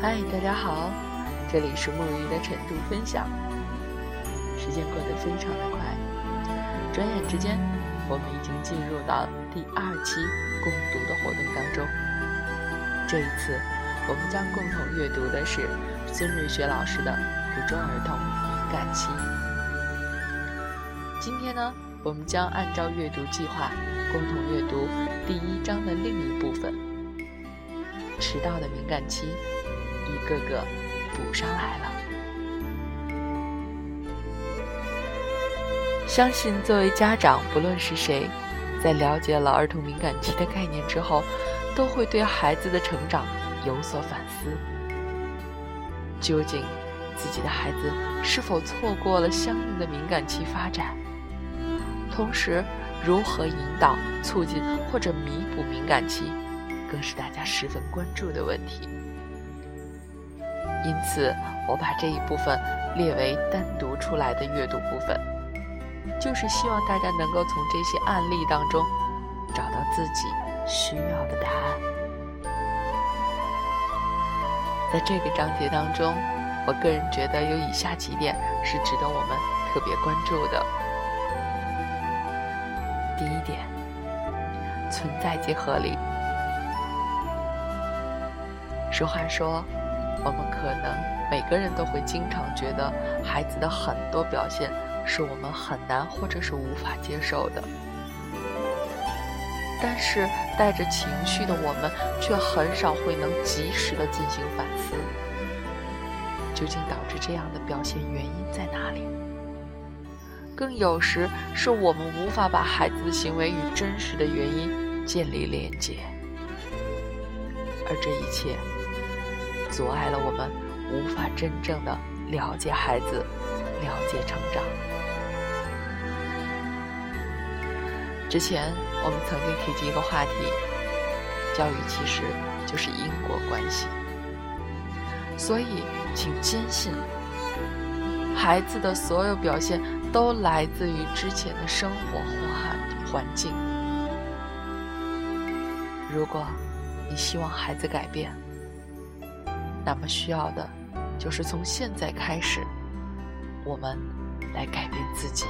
嗨，大家好，这里是木鱼的晨读分享。时间过得非常的快，转眼之间，我们已经进入到第二期共读的活动当中。这一次，我们将共同阅读的是孙瑞雪老师的《捕捉儿童敏感期》。今天呢，我们将按照阅读计划，共同阅读第一章的另一部分——迟到的敏感期。一个个补上来了。相信作为家长，不论是谁，在了解了儿童敏感期的概念之后，都会对孩子的成长有所反思。究竟自己的孩子是否错过了相应的敏感期发展？同时，如何引导、促进或者弥补敏感期，更是大家十分关注的问题。因此，我把这一部分列为单独出来的阅读部分，就是希望大家能够从这些案例当中找到自己需要的答案。在这个章节当中，我个人觉得有以下几点是值得我们特别关注的。第一点，存在即合理。俗话说。我们可能每个人都会经常觉得孩子的很多表现是我们很难或者是无法接受的，但是带着情绪的我们却很少会能及时的进行反思，究竟导致这样的表现原因在哪里？更有时是我们无法把孩子的行为与真实的原因建立连接，而这一切。阻碍了我们无法真正的了解孩子，了解成长。之前我们曾经提及一个话题，教育其实就是因果关系。所以，请坚信，孩子的所有表现都来自于之前的生活环环境。如果你希望孩子改变，那么需要的，就是从现在开始，我们来改变自己，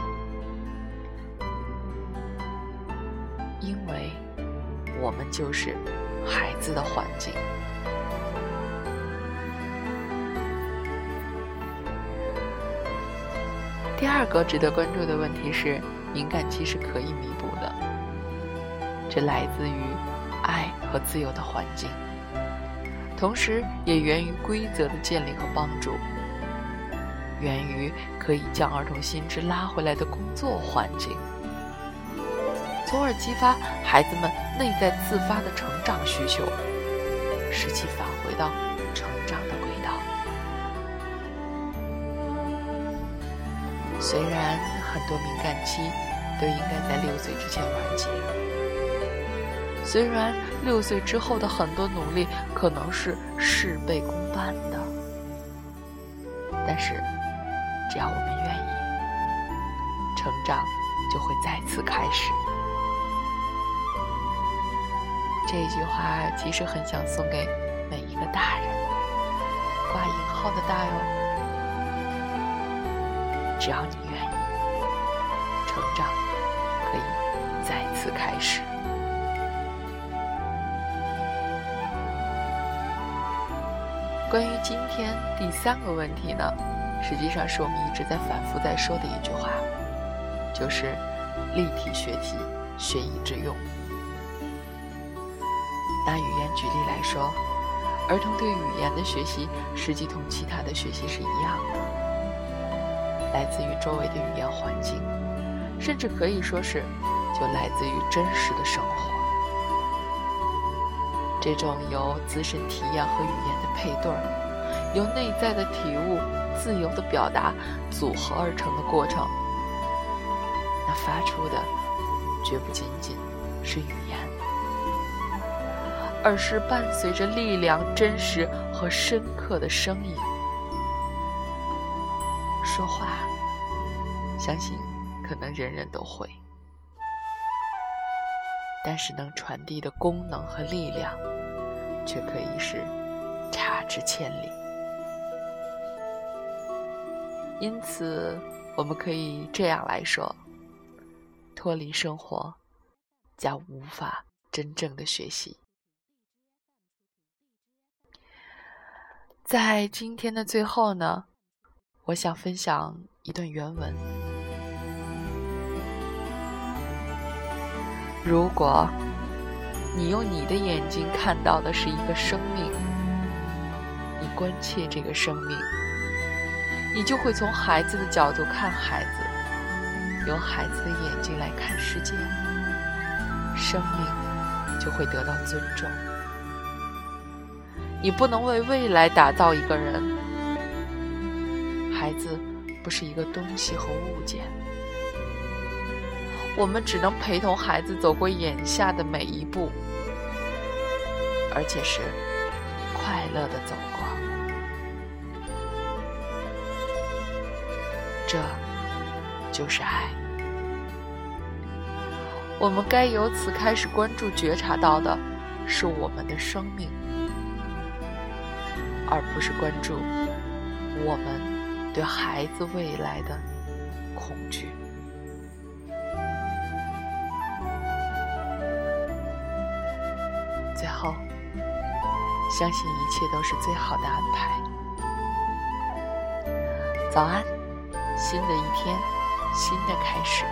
因为我们就是孩子的环境。第二个值得关注的问题是，敏感期是可以弥补的，这来自于爱和自由的环境。同时，也源于规则的建立和帮助，源于可以将儿童心智拉回来的工作环境，从而激发孩子们内在自发的成长需求，使其返回到成长的轨道。虽然很多敏感期都应该在六岁之前完结。虽然六岁之后的很多努力可能是事倍功半的，但是只要我们愿意，成长就会再次开始。这句话其实很想送给每一个大人，挂引号的大哟。只要你愿意，成长可以再次开始。关于今天第三个问题呢，实际上是我们一直在反复在说的一句话，就是立体学习，学以致用。拿语言举例来说，儿童对语言的学习，实际同其他的学习是一样的，来自于周围的语言环境，甚至可以说是就来自于真实的生活。这种由自身体验和语言的配对儿，由内在的体悟、自由的表达组合而成的过程，那发出的绝不仅仅是语言，而是伴随着力量、真实和深刻的声音。说话，相信可能人人都会。但是能传递的功能和力量，却可以是差之千里。因此，我们可以这样来说：脱离生活，将无法真正的学习。在今天的最后呢，我想分享一段原文。如果你用你的眼睛看到的是一个生命，你关切这个生命，你就会从孩子的角度看孩子，用孩子的眼睛来看世界，生命就会得到尊重。你不能为未来打造一个人，孩子不是一个东西和物件，我们只能陪同孩子走过眼下的每一步，而且是快乐的走过。这就是爱。我们该由此开始关注、觉察到的，是我们的生命。而不是关注我们对孩子未来的恐惧。最后，相信一切都是最好的安排。早安，新的一天，新的开始。